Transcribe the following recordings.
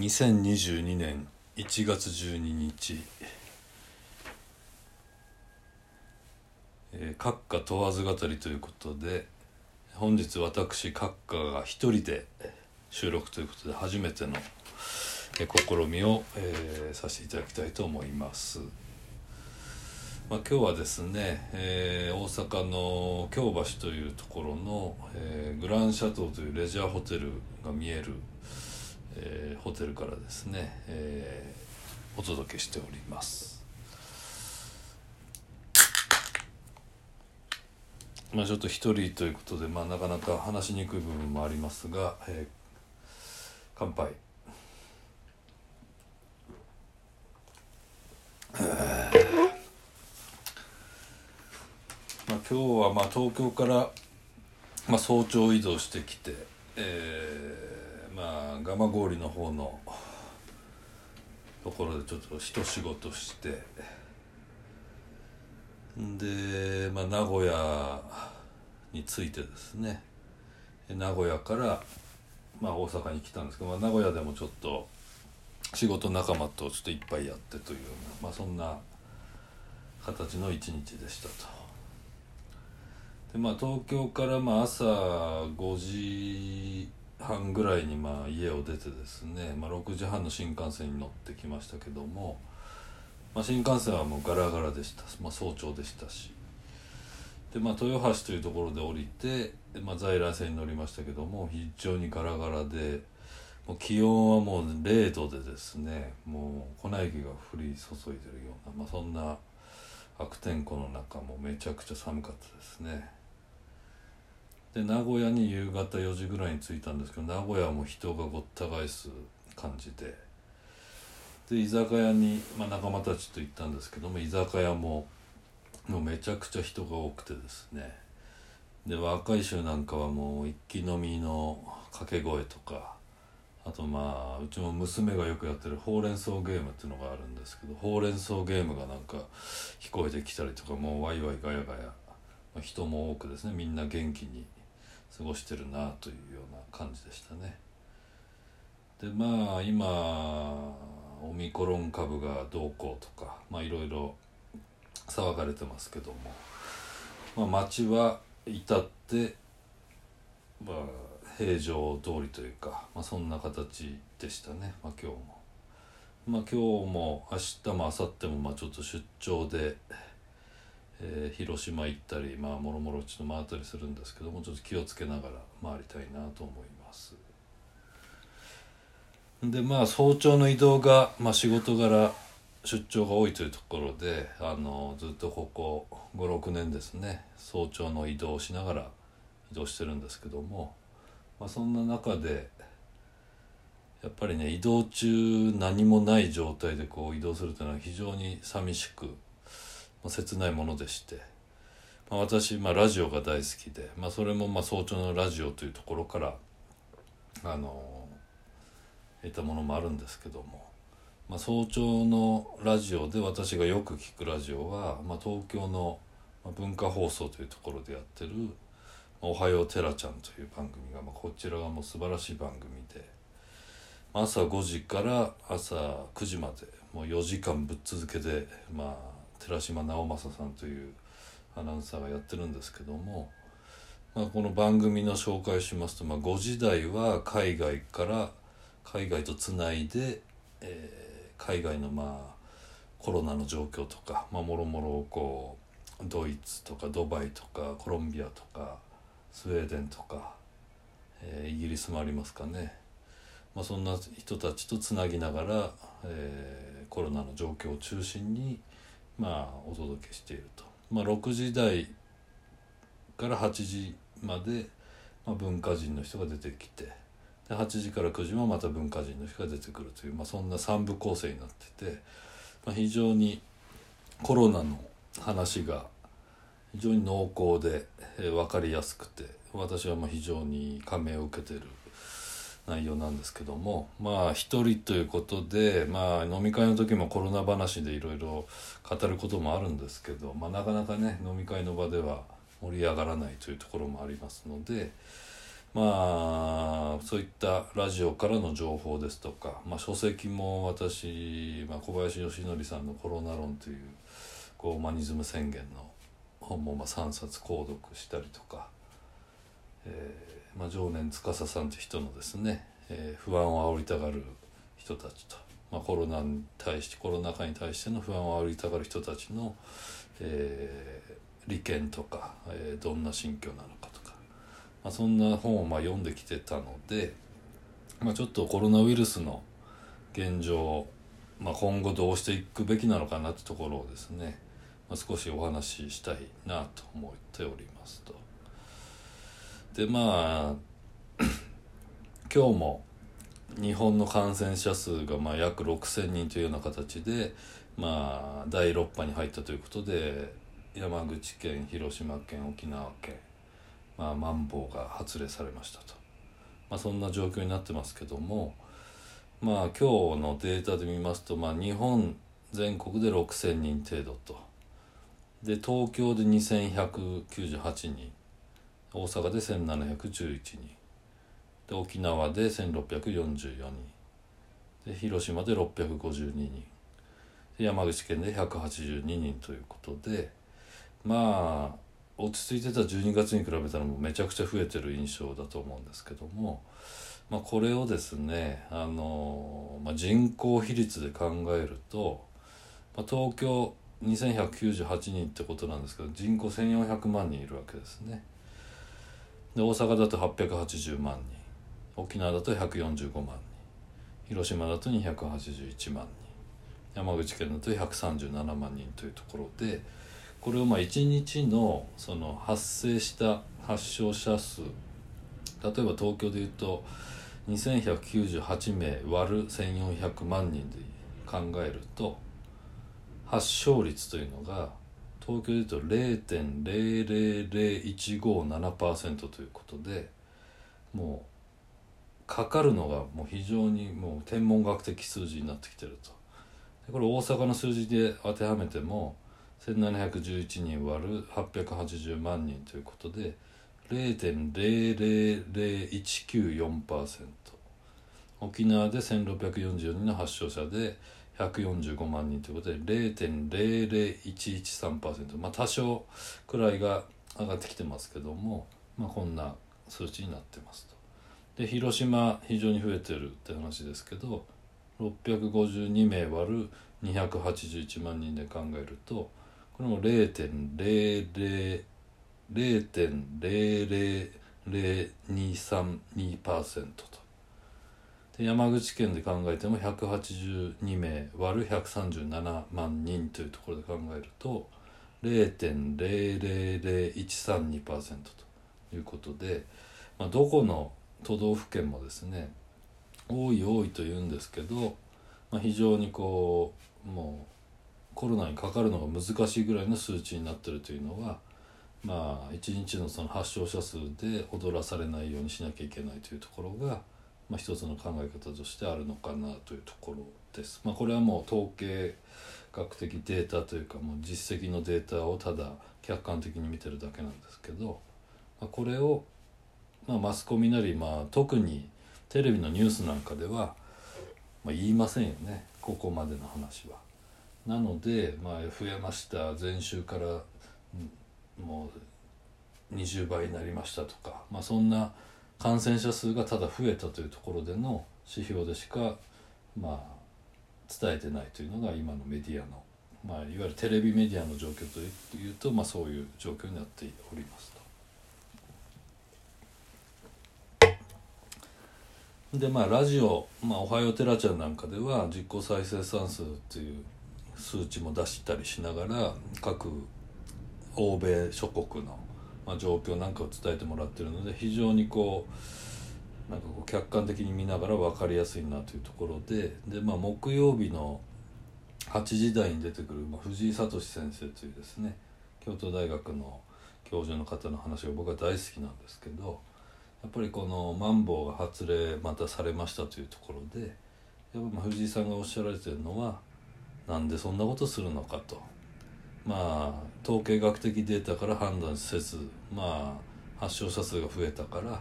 2022年1月12日え閣下問わず語りということで本日私閣下が一人で収録ということで初めてのえ試みを、えさせていただきたいと思います。まあ、今日はですね、えー大阪の京橋というところの、えーグランシャトーというレジャーホテルが見える、えーホテルからですね、えーお届けしております。まあちょっと一人ということで、まあ、なかなか話しにくい部分もありますが、えー乾杯。まあ、今日はまあ東京から、まあ、早朝移動してきて、えーまあ蒲郡の方のところでちょっと一仕事してで、まあ、名古屋に着いてですね名古屋から、まあ、大阪に来たんですけど、まあ、名古屋でもちょっと仕事仲間とちょっといっぱいやってというような、まあ、そんな形の一日でしたと。でまあ東京からまあ朝5時半ぐらいにまあ家を出てですね、まあ、6時半の新幹線に乗ってきましたけども、まあ、新幹線はもうガラガラでした、まあ、早朝でしたし。でまあ豊橋というところで降りて、まあ、在来線に乗りましたけども非常にガラガラでもう気温はもう0度でですねもう粉雪が降り注いでるような、まあ、そんな悪天候の中もめちゃくちゃ寒かったですね。で名古屋に夕方4時ぐらいに着いたんですけど名古屋も人がごった返す感じで。で居酒屋に、まあ、仲間たちと行ったんですけども居酒屋ももうめちゃくちゃ人が多くてですね。で若い衆なんかはもう一気飲みの掛け声とかあとまあうちも娘がよくやってるほうれん草ゲームっていうのがあるんですけどほうれん草ゲームがなんか聞こえてきたりとかもうワイワイガヤガヤ、まあ、人も多くですね。みんな元気に過ごしてるなというような感じでしたねでまあ今オミクロン株がどうこうとかまあいろいろ騒がれてますけども、まあ、街は至って、まあ、平常通りというか、まあ、そんな形でしたね、まあ、今日も。まあ、今日も明日も明後日もまあちょっと出張で、えー広島行ったりまあもろもろちょっと回ったりするんですけどもちょっと気をつけながら回りたいなと思います。でまあ早朝の移動が、まあ、仕事柄出張が多いというところであのずっとここ56年ですね早朝の移動をしながら移動してるんですけども、まあ、そんな中でやっぱりね移動中何もない状態でこう移動するというのは非常に寂しく、まあ、切ないものでして、まあ、私、まあ、ラジオが大好きで、まあ、それもまあ早朝のラジオというところからあの得たものもあるんですけども、まあ、早朝のラジオで私がよく聞くラジオは、まあ、東京の文化放送というところでやってる「おはようテラちゃん」という番組が、まあ、こちらがもう素晴らしい番組で。朝5時から朝9時までもう4時間ぶっ続けで、まあ、寺島直政さんというアナウンサーがやってるんですけども、まあ、この番組の紹介しますと、まあ、5時台は海外から海外とつないで、えー海外のまあコロナの状況とか、まあ、もろもろこうドイツとかドバイとかコロンビアとかスウェーデンとか、えーイギリスもありますかね、まあ、そんな人たちとつなぎながら、えーコロナの状況を中心に、まあ、お届けしていると。まあ、6時台から8時まで、まあ、文化人の人が出てきてで8時から9時もまた文化人の人が出てくるという、まあ、そんな3部構成になってて、まあ、非常にコロナの話が非常に濃厚で、えー分かりやすくて私はまあ非常に感銘を受けてる内容なんですけどもまあ一人ということで、まあ、飲み会の時もコロナ話でいろいろ語ることもあるんですけど、まあ、なかなかね飲み会の場では盛り上がらないというところもありますのでまあ、そういったラジオからの情報ですとか、まあ、書籍も私、まあ、小林義則さんの「コロナ論」というゴーマニズム宣言の本もまあ3冊購読したりとか、えーまあ、常年司さんという人のですね、えー、不安を煽りたがる人たちと、まあ、コロナに対してコロナ禍に対しての不安を煽りたがる人たちの、えー、利権とか、えー、どんな心境なのかとか、まあ、そんな本をまあ読んできてたので、まあ、ちょっとコロナウイルスの現状、まあ、今後どうしていくべきなのかなってところをですねまあ、少しお話ししたいなと思っておりますと。でまあ 今日も日本の感染者数がまあ約6,000人というような形で、まあ、第6波に入ったということで山口県広島県沖縄県、まあ、マンボウが発令されましたと、まあ、そんな状況になってますけどもまあ今日のデータで見ますと、まあ、日本全国で6,000人程度と。で東京で2198人大阪で1711人で沖縄で1644人で広島で652人で山口県で182人ということでまあ落ち着いてた12月に比べたらもうめちゃくちゃ増えてる印象だと思うんですけども、まあ、これをですねあの、まあ、人口比率で考えると、まあ、東京2198人ってことなんですけど人口1400万人いるわけですね。で大阪だと880万人。沖縄だと145万人。広島だと281万人。山口県だと137万人というところでこれをまあ1日のその発生した発症者数。例えば東京でいうと2198名割る1400万人で考えると発症率というのが東京でいうと0.000157%ということでもうかかるのがもう非常にもう天文学的数字になってきてると。これ大阪の数字で当てはめても1711人割る880万人ということで0.00019.4%沖縄で1644人の発症者で145万人ということで0.00113%まあ多少くらいが上がってきてますけども、まあ、こんな数値になってますと。で広島非常に増えてるって話ですけど652名割る281万人で考えるとこれも0.00 0.00232%と山口県で考えても182名割る137万人というところで考えると0.000132%ということで、まあ、どこの都道府県もですね多い多いと言うんですけど、まあ、非常にこうもうコロナにかかるのが難しいぐらいの数値になってるというのはまあ一日のその発症者数で踊らされないようにしなきゃいけないというところがまあ、一つの考え方としてあるのかなというところです。まあ、これはもう統計学的データというかもう実績のデータをただ客観的に見てるだけなんですけど、まあ、これを、まあ、マスコミなり、まあ、特にテレビのニュースなんかでは、まあ、言いませんよねここまでの話は。なので、まあ、増えました前週からもう20倍になりましたとか、まあ、そんな感染者数がただ増えたというところでの指標でしかまあ伝えてないというのが今のメディアの、まあ、いわゆるテレビメディアの状況というと、まあ、そういう状況になっておりますと。でまあラジオ「まあ、おはようテラちゃん」なんかでは実効再生産数という数値も出したりしながら各欧米諸国のまあ、状況なんかを伝えてもらってるので非常にこうなんかこう客観的に見ながら分かりやすいなというところでで、まあ、木曜日の8時台に出てくる、まあ、藤井聡先生というですね京都大学の教授の方の話が僕は大好きなんですけどやっぱりこのマンボウが発令またされましたというところでやっぱ藤井さんがおっしゃられてるのはなんでそんなことするのかと。まあ統計学的データから判断せずまあ発症者数が増えたから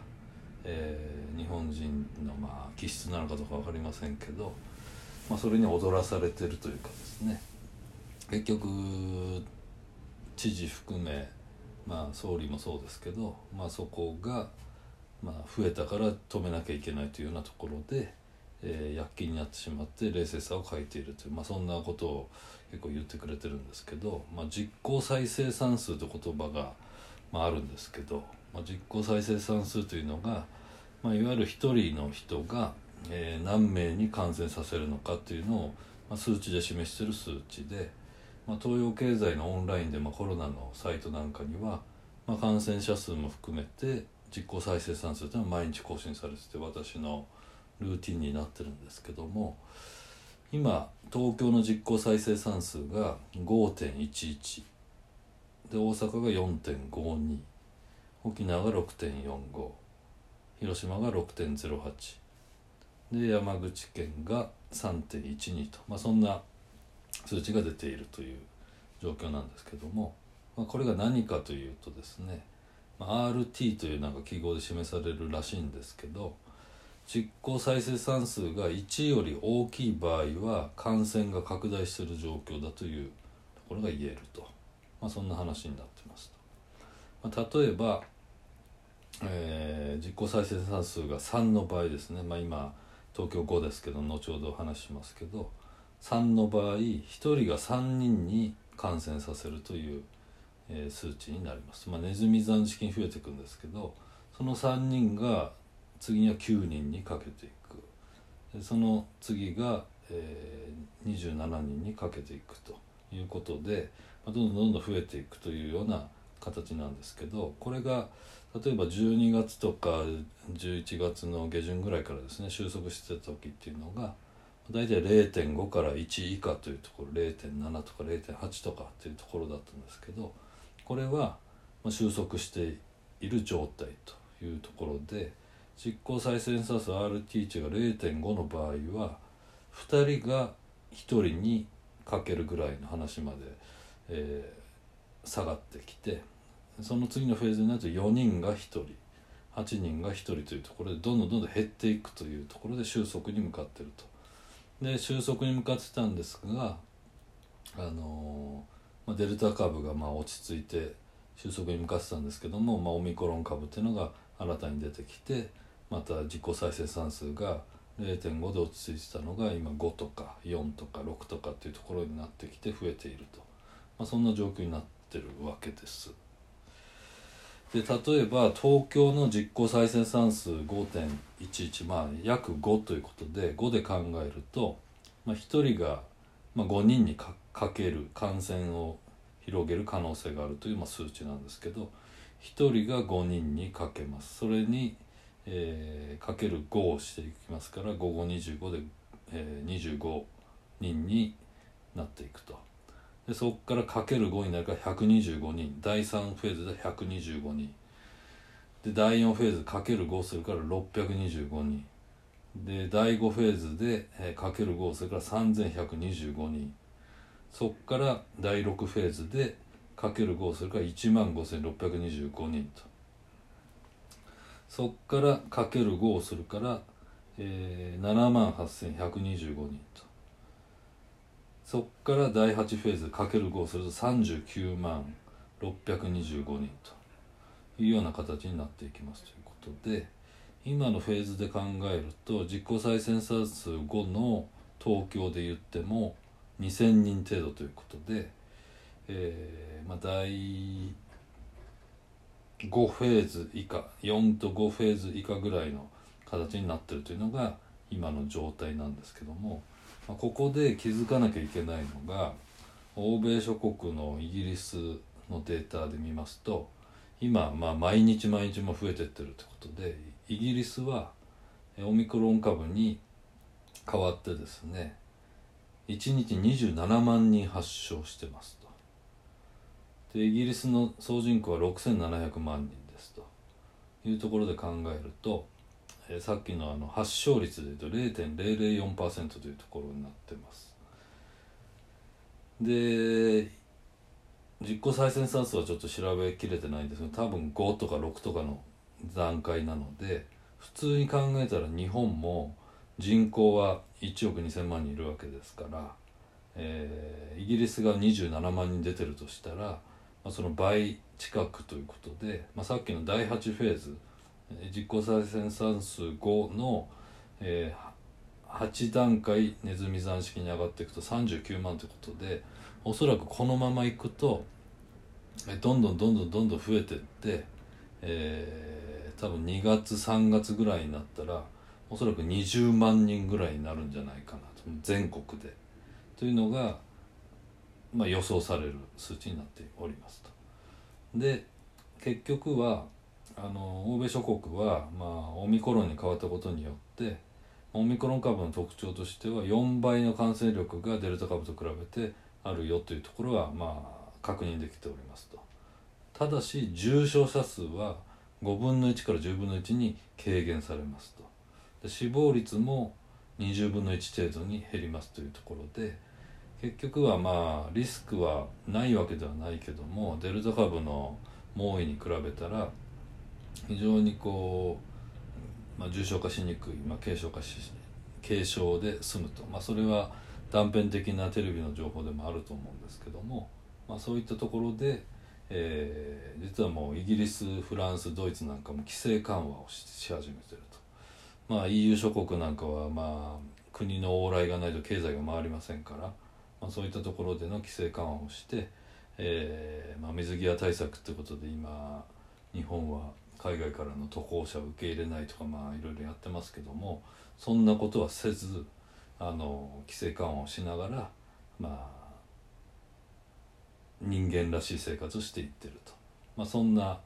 えー日本人のまあ気質なのかどうか分かりませんけど、まあ、それに踊らされてるというかですね。結局知事含め、まあ、総理もそうですけど、まあ、そこが、まあ、増えたから止めなきゃいけないというようなところで、えー躍起になってしまって冷静さを欠いているという、まあ、そんなことを結構言ってくれてるんですけど、まあ、実効再生産数という言葉が、まあ、あるんですけど、まあ、実効再生産数というのが、まあ、いわゆる一人の人が、えー何名に感染させるのかというのを、まあ、数値で示している数値で、まあ、東洋経済のオンラインで、まあ、コロナのサイトなんかには、まあ、感染者数も含めて実効再生産数というのは毎日更新されてて私のルーティンになってるんですけども今東京の実効再生産数が5.11で大阪が4.52沖縄が6.45広島が6.08で山口県が3.12と、まあ、そんな数値が出ているという状況なんですけども、まあ、これが何かというとですね、まあ、RT というなんか記号で示されるらしいんですけど実効再生産数が1より大きい場合は感染が拡大している状況だというところが言えると、まあ、そんな話になってますと、まあ、例えば、えー実効再生産数が3の場合ですね、まあ、今東京5ですけど後ほどお話ししますけど3の場合1人が3人に感染させるという、えー数値になります、まあ、ネズミ算式に増えていくんですけどその3人が次には9人にかけていく。その次が、えー27人にかけていくということで、まあ、どんどんどんどん増えていくというような形なんですけどこれが例えば12月とか11月の下旬ぐらいからですね収束してた時っていうのが大体0.5から1以下というところ0.7とか0.8とかっていうところだったんですけどこれは収束している状態というところで実効再生産数 RT 値が0.5の場合は2人が1人にかけるぐらいの話まで、えー下がってきてその次のフェーズになると4人が1人8人が1人というところでどんどんどんどん減っていくというところで収束に向かってると。で収束に向かってたんですがあのまあ、デルタ株がまあ落ち着いて収束に向かってたんですけども、まあ、オミクロン株っていうのが新たに出てきてまた自己再生産数が0.5で落ち着いてたのが今5とか4とか6とかっていうところになってきて増えていると、まあ、そんな状況になってるわけです。で例えば東京の実効再生産数5.11まあ約5ということで5で考えると、まあ、1人が、まあ、5人にかける感染を広げる可能性があるという、まあ、数値なんですけど1人が5人にかけますそれに、えーかける5をしていきますから5525で、えー25人になっていくと。でそこからかける5になるから125人。第3フェーズで125人。で第4フェーズかける5するから625人。で第5フェーズでえーかける5するから3125人。そこから第6フェーズでかける5するから1万5625人と。そこからかける5をするから、えー、7万8125人と。そこから第8フェーズかける5をすると39万625人と。いうような形になっていきますということで今のフェーズで考えると実効再生産数5の東京で言っても2,000人程度ということで、えーまあ、第5フェーズ以下4と5フェーズ以下ぐらいの形になってるというのが今の状態なんですけども、ま、ここで気づかなきゃいけないのが欧米諸国のイギリスのデータで見ますと今、まあ、毎日毎日も増えてってるってことでイギリスはオミクロン株に変わってですね1日27万人発症してます。でイギリスの総人口は6700万人ですと。いうところで考えると、えさっきのあの発症率でいうと0.004%というところになってます。で実効再生産数はちょっと調べきれてないんですけど多分5とか6とかの段階なので普通に考えたら日本も人口は1億2,000万人いるわけですから、えー、イギリスが27万人出てるとしたら、まあ、その倍近くということで、まあ、さっきの第8フェーズ実効再生産数5の、えー、8段階ネズミ算式に上がっていくと39万ということでおそらくこのままいくとどんどんどんどんどんどん増えていって、えー、多分2月3月ぐらいになったらおそらく20万人ぐらいになるんじゃないかなと全国で。というのが、まあ、予想される数値になっておりますと。で結局はあの欧米諸国は、まあ、オミクロンに変わったことによってオミクロン株の特徴としては4倍の感染力がデルタ株と比べてあるよというところは、まあ、確認できておりますと。ただし重症者数は5分の1から10分の1に軽減されますと。で死亡率も20分の1程度に減りますというところで結局はまあリスクはないわけではないけどもデルタ株の猛威に比べたら非常にこう、まあ、重症化しにくい、まあ、軽症化し軽症で済むと、まあ、それは断片的なテレビの情報でもあると思うんですけども、まあ、そういったところで、えー、実はもうイギリスフランスドイツなんかも規制緩和をし始めてると。まあ、EU 諸国なんかは、まあ、国の往来がないと経済が回りませんから、まあ、そういったところでの規制緩和をして、えーまあ、水際対策ってことで今日本は海外からの渡航者を受け入れないとかまあいろいろやってますけどもそんなことはせずあの規制緩和をしながらまあ人間らしい生活をしていってると、まあ、そんな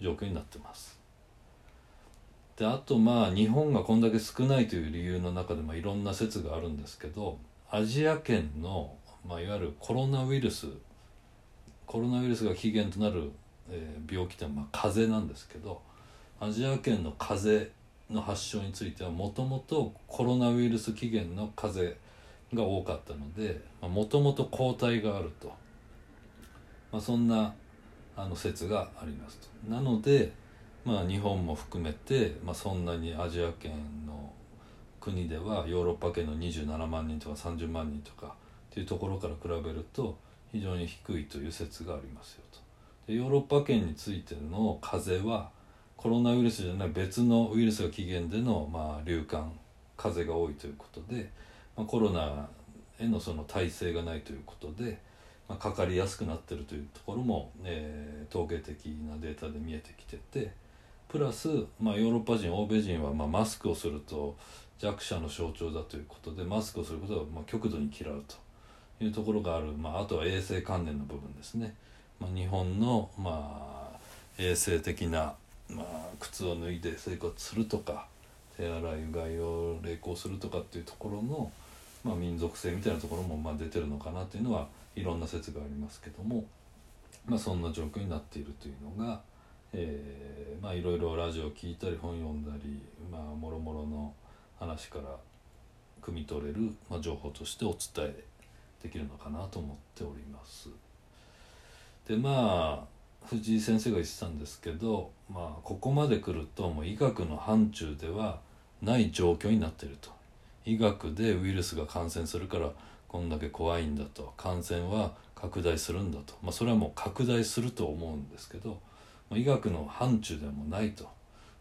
状況になってます。であとまあ日本がこんだけ少ないという理由の中でもいろんな説があるんですけどアジア圏の、まあ、いわゆるコロナウイルスコロナウイルスが起源となる、えー、病気ってまあ風邪なんですけどアジア圏の風邪の発症についてはもともとコロナウイルス起源の風邪が多かったのでもともと抗体があると、まあ、そんなあの説がありますと。なのでまあ、日本も含めて、まあ、そんなにアジア圏の国ではヨーロッパ圏の27万人とか30万人とかっていうところから比べると非常に低いという説がありますよと。でヨーロッパ圏についての風邪はコロナウイルスじゃない別のウイルスが起源での、まあ、流感風邪が多いということで、まあ、コロナへのその耐性がないということで、まあ、かかりやすくなってるというところも、えー、統計的なデータで見えてきてて。プラス、まあ、ヨーロッパ人欧米人はまマスクをすると弱者の象徴だということでマスクをすることはま極度に嫌うというところがある、まあ、あとは衛生関連の部分ですね、まあ、日本のま衛生的な、ま、靴を脱いで生活するとか手洗いうがいを励行するとかっていうところの、ま、民族性みたいなところもまあ出てるのかなというのはいろんな説がありますけども、まあ、そんな状況になっているというのがえー、まあいろいろラジオ聞いたり本読んだりまあもろもろの話から汲み取れる、まあ、情報としてお伝えできるのかなと思っております。でまあ藤井先生が言ってたんですけど、まあ、ここまで来るともう医学の範疇ではない状況になっていると。医学でウイルスが感染するからこんだけ怖いんだと。感染は拡大するんだと、まあ、それはもう拡大すると思うんですけど医学の範疇でもないと。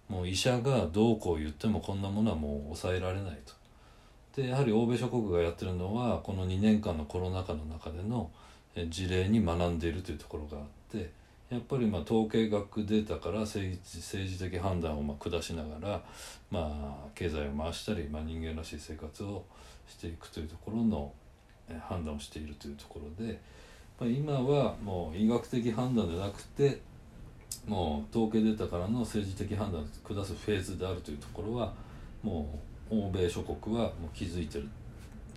もう医者がどうこう言ってもこんなものはもう抑えられないと。でやはり欧米諸国がやってるのはこの2年間のコロナ禍の中での事例に学んでいるというところがあってやっぱりまあ統計学データから政治政治的判断をまあ下しながら、まあ、経済を回したり、まあ、人間らしい生活をしていくというところの判断をしているというところで、まあ、今はもう医学的判断でなくてもう統計データからの政治的判断を下すフェーズであるというところはもう欧米諸国はもう気づいてる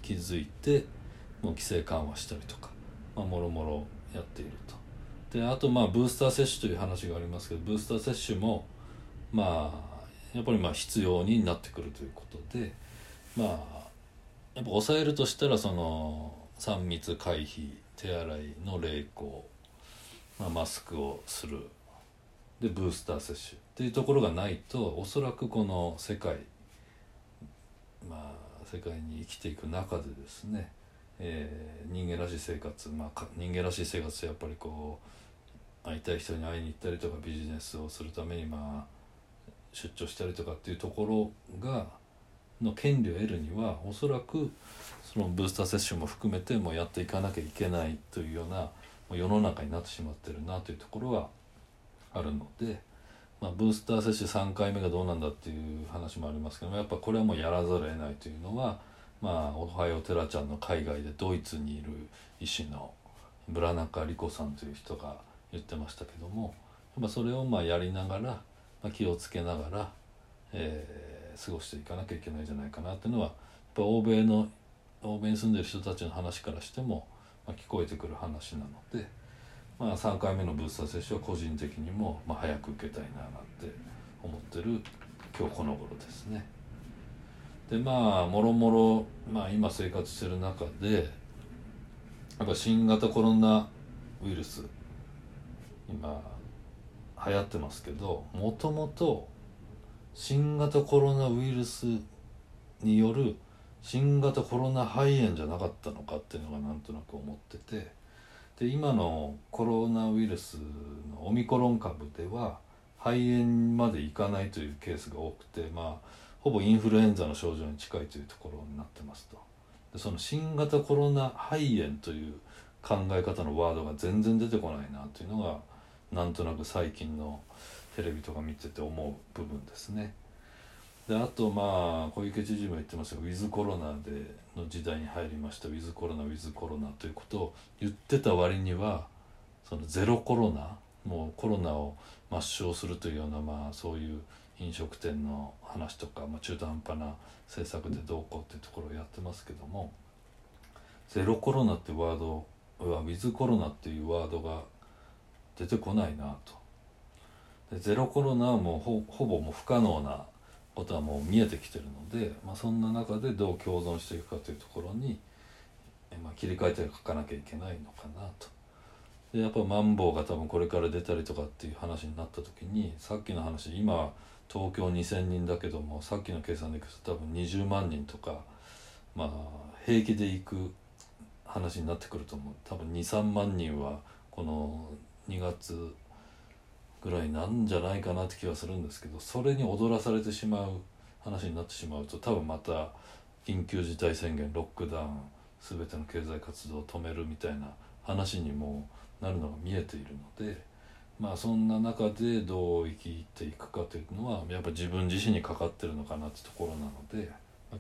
気づいてもう規制緩和したりとか、まあ、もろもろやっていると。であとまあブースター接種という話がありますけどブースター接種もまあやっぱりまあ必要になってくるということでまあやっぱ抑えるとしたらその3密回避手洗いの励行、まあ、マスクをするでブースター接種っていうところがないとおそらくこの世界まあ世界に生きていく中でですね、えー、人間らしい生活、まあ、人間らしい生活やっぱりこう会いたい人に会いに行ったりとかビジネスをするためにまあ出張したりとかっていうところがの権利を得るにはおそらくそのブースター接種も含めてもうやっていかなきゃいけないというような世の中になってしまってるなというところがあるので、まあ、ブースター接種3回目がどうなんだっていう話もありますけどもやっぱこれはもうやらざるを得ないというのは、まあ、おはようテラちゃんの海外でドイツにいる医師の村中理子さんという人が言ってましたけども、ま、それをまあやりながら、まあ、気をつけながら、えー、過ごしていかなきゃいけないんじゃないかなっていうのはやっぱ欧米の欧米に住んでる人たちの話からしても、まあ、聞こえてくる話なので。まあ、3回目のブースター接種は個人的にも、まあ、早く受けたいななんて思ってる今日この頃ですね。でまあもろもろ、まあ、今生活してる中でやっぱ新型コロナウイルス今流行ってますけどもともと新型コロナウイルスによる新型コロナ肺炎じゃなかったのかっていうのがなんとなく思ってて。で今のコロナウイルスのオミクロン株では肺炎までいかないというケースが多くてまあほぼインフルエンザの症状に近いというところになってますとでその新型コロナ肺炎という考え方のワードが全然出てこないなというのがなんとなく最近のテレビとか見てて思う部分ですね。であとまあ小池知事も言ってましたがウィズコロナでの時代に入りましたウィズコロナウィズコロナということを言ってた割にはそのゼロコロナもうコロナを抹消するというようなまあそういう飲食店の話とか、まあ、中途半端な政策でどうこうっていうところをやってますけどもゼロコロナってワードはウィズコロナっていうワードが出てこないなと。でゼロコロナはもうほほぼもう不可能なことはもう見えてきてるので、まあ、そんな中でどう共存していくかというところに、まあ、切り替えて書かなきゃいけないのかなと。でやっぱマンボウが多分これから出たりとかっていう話になった時にさっきの話今東京2,000人だけどもさっきの計算でいくと多分20万人とかまあ平気で行く話になってくると思う多分23万人はこの2月ぐらいなんじゃないかなって気はするんですけどそれに踊らされてしまう話になってしまうと多分また緊急事態宣言ロックダウン全ての経済活動を止めるみたいな話にもなるのが見えているのでまあそんな中でどう生きていくかというのはやっぱ自分自身にかかってるのかなってところなので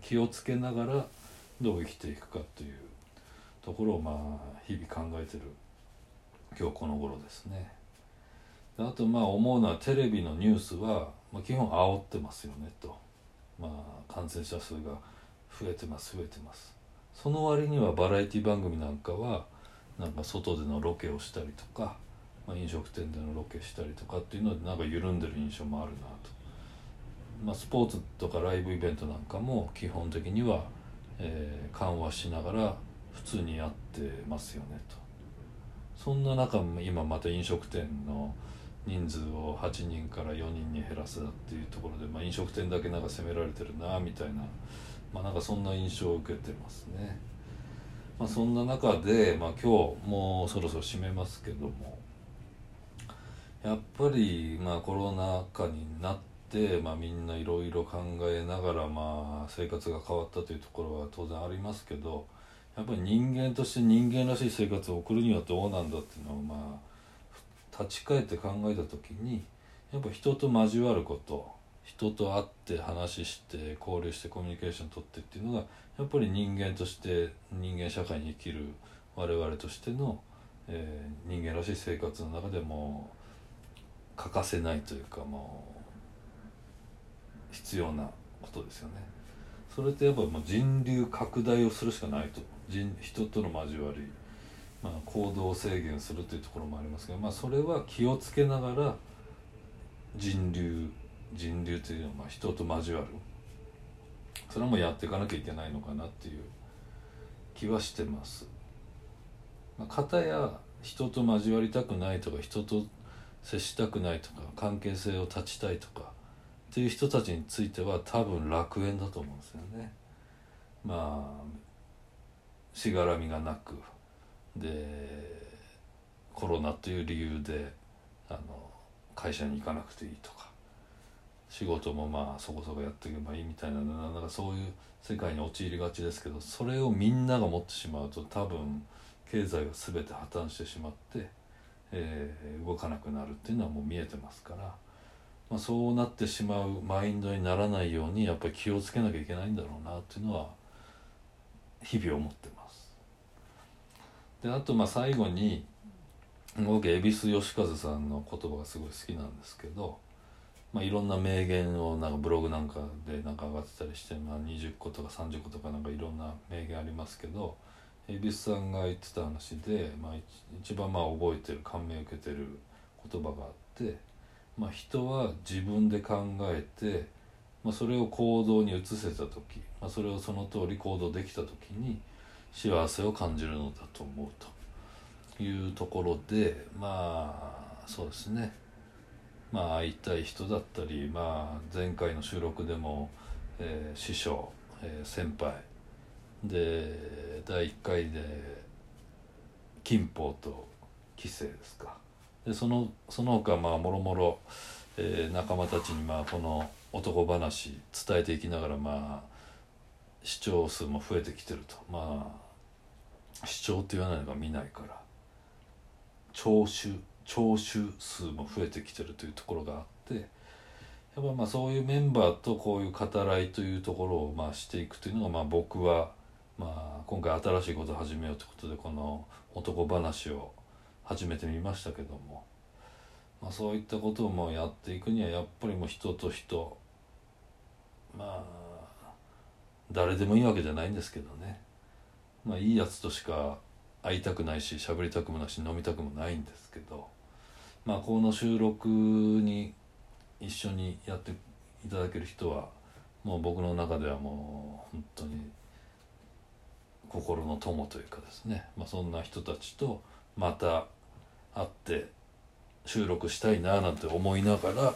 気をつけながらどう生きていくかというところをまあ日々考えてる今日この頃ですね。あとまあ思うのはテレビのニュースは、まあ、基本煽ってますよねと、まあ、感染者数が増えてます増えてます。その割にはバラエティ番組なんかはなんか外でのロケをしたりとか、まあ、飲食店でのロケしたりとかっていうのでなんか緩んでる印象もあるなと、まあ、スポーツとかライブイベントなんかも基本的には、え、緩和しながら普通にやってますよねと。そんな中今また飲食店の人数を8人から4人に減らすっていうところで、まあ、飲食店だけなんか責められてるなみたいな、まあ、なんかそんな印象を受けてますね。まあ、そんな中で、まあ、今日もうそろそろ締めますけどもやっぱりまあコロナ禍になって、まあ、みんないろいろ考えながらまあ生活が変わったというところは当然ありますけどやっぱり人間として人間らしい生活を送るにはどうなんだっていうのをまあ立ち返って考えた時にやっぱ人と交わること人と会って話して交流してコミュニケーション取ってっていうのがやっぱり人間として人間社会に生きる我々としての、えー、人間らしい生活の中でも欠かせないというかもう必要なことですよね。それってやっぱもう人流拡大をするしかないと人人との交わり行動制限するというところもありますけど、まあ、それは気をつけながら人流人流というのはまあ人と交わるそれもやっていかなきゃいけないのかなっていう気はしてます。まあ、方や人と交わりたくないとか人と接したくないとか関係性を断ちたいとかっていう人たちについては多分楽園だと思うんですよね。まあしがらみがなくでコロナという理由であの会社に行かなくていいとか仕事もまあそこそこやっていけばいいみたいななんかそういう世界に陥りがちですけどそれをみんなが持ってしまうと多分経済が全て破綻してしまって、えー、動かなくなるっていうのはもう見えてますから、まあ、そうなってしまうマインドにならないようにやっぱり気をつけなきゃいけないんだろうなっていうのは日々思ってます。であとまあ最後に僕恵比寿義和さんの言葉がすごい好きなんですけど、まあ、いろんな名言をなんかブログなんかでなんか上がってたりして、まあ、20個とか30個とかなんかいろんな名言ありますけど恵比寿さんが言ってた話で、まあ、一番まあ覚えてる感銘を受けてる言葉があって、まあ、人は自分で考えて、まあ、それを行動に移せた時、まあ、それをその通り行動できた時に幸せを感じるのだと思うというところでまあそうですね。まあ会いたい人だったり、まあ、前回の収録でも、えー、師匠、えー、先輩で第1回で金峰と棋聖ですか。でそのその他まあもろもろ、えー、仲間たちにまあこの男話伝えていきながらまあ視聴数も増えてきてると。まあ視聴って言わないのが見ないから。聴取聴取数も増えてきてるというところがあってやっぱまあそういうメンバーとこういう語らいというところをまあしていくというのがまあ僕はまあ今回新しいことを始めようということでこの男話を始めてみましたけども、まあ、そういったことをもやっていくにはやっぱりもう人と人まあ誰でもいいわけじゃないんですけどね。まあいいやつとしか会いたくないし喋りたくもないし飲みたくもないんですけど。まあこの収録に一緒にやっていただける人はもう僕の中ではもう本当に心の友というかですね、まあ、そんな人たちとまた会って収録したいななんて思いながら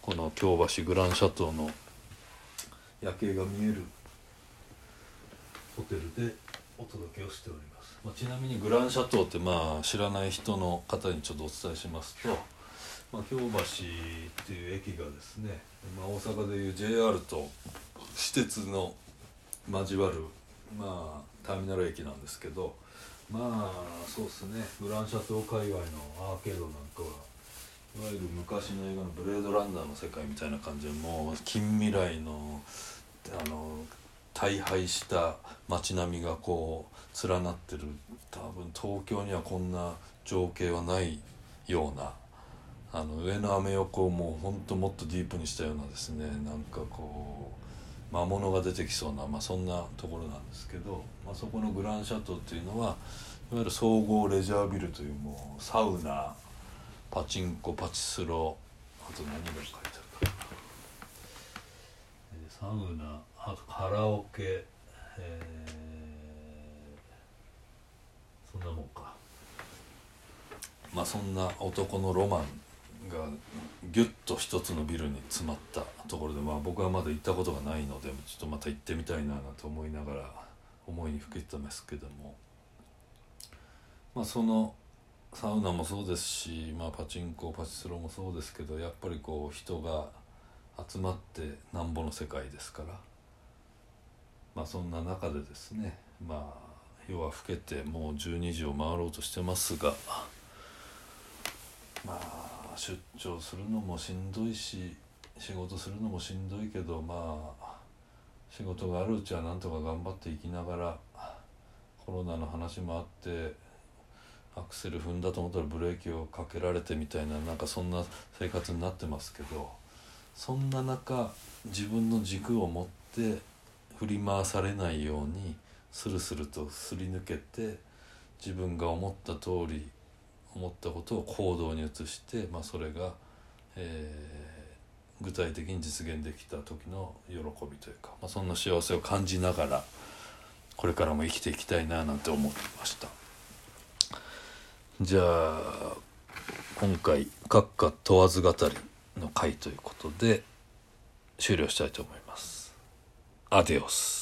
この京橋グランシャトーの夜景が見えるホテルでお届けをしております、まあ、ちなみにグランシャトーってまあ知らない人の方にちょっとお伝えしますと、まあ、京橋っていう駅がですね、まあ、大阪でいう JR と私鉄の交わるまあターミナル駅なんですけどまあそうですね。グランシャトー界隈のアーケードなんかはいわゆる昔の映画の「ブレードランナー」の世界みたいな感じでもう近未来のあの大敗した街並みがこう連なってる。多分東京にはこんな情景はないようなあの上のアメ横をもうほんともっとディープにしたようなですねなんかこう魔物が出てきそうな、まあ、そんなところなんですけど、まあ、そこのグランシャトーっていうのはいわゆる総合レジャービルというもうサウナパチンコパチスロあと何が書いてあるかサウナ。あとカラオケ、えー、そんなもんか。まあそんな男のロマンがギュッと一つのビルに詰まったところでまあ僕はまだ行ったことがないのでちょっとまた行ってみたいなと思いながら思いにふけてますけども。まあそのサウナもそうですし、まあ、パチンコパチスロもそうですけどやっぱりこう人が集まってなんぼの世界ですから。まあそんな中でですねまあ夜は更けてもう12時を回ろうとしてますがまあ出張するのもしんどいし仕事するのもしんどいけどまあ仕事があるうちはなんとか頑張っていきながらコロナの話もあってアクセル踏んだと思ったらブレーキをかけられてみたいななんかそんな生活になってますけどそんな中自分の軸を持って振り回されないようにスルスルとすり抜けて自分が思った通り思ったことを行動に移して、まあ、それが、えー、具体的に実現できた時の喜びというか、まあ、そんな幸せを感じながらこれからも生きていきたいななんて思ってました。じゃあ今回閣下問わず語りの回ということで終了したいと思います。アディオス。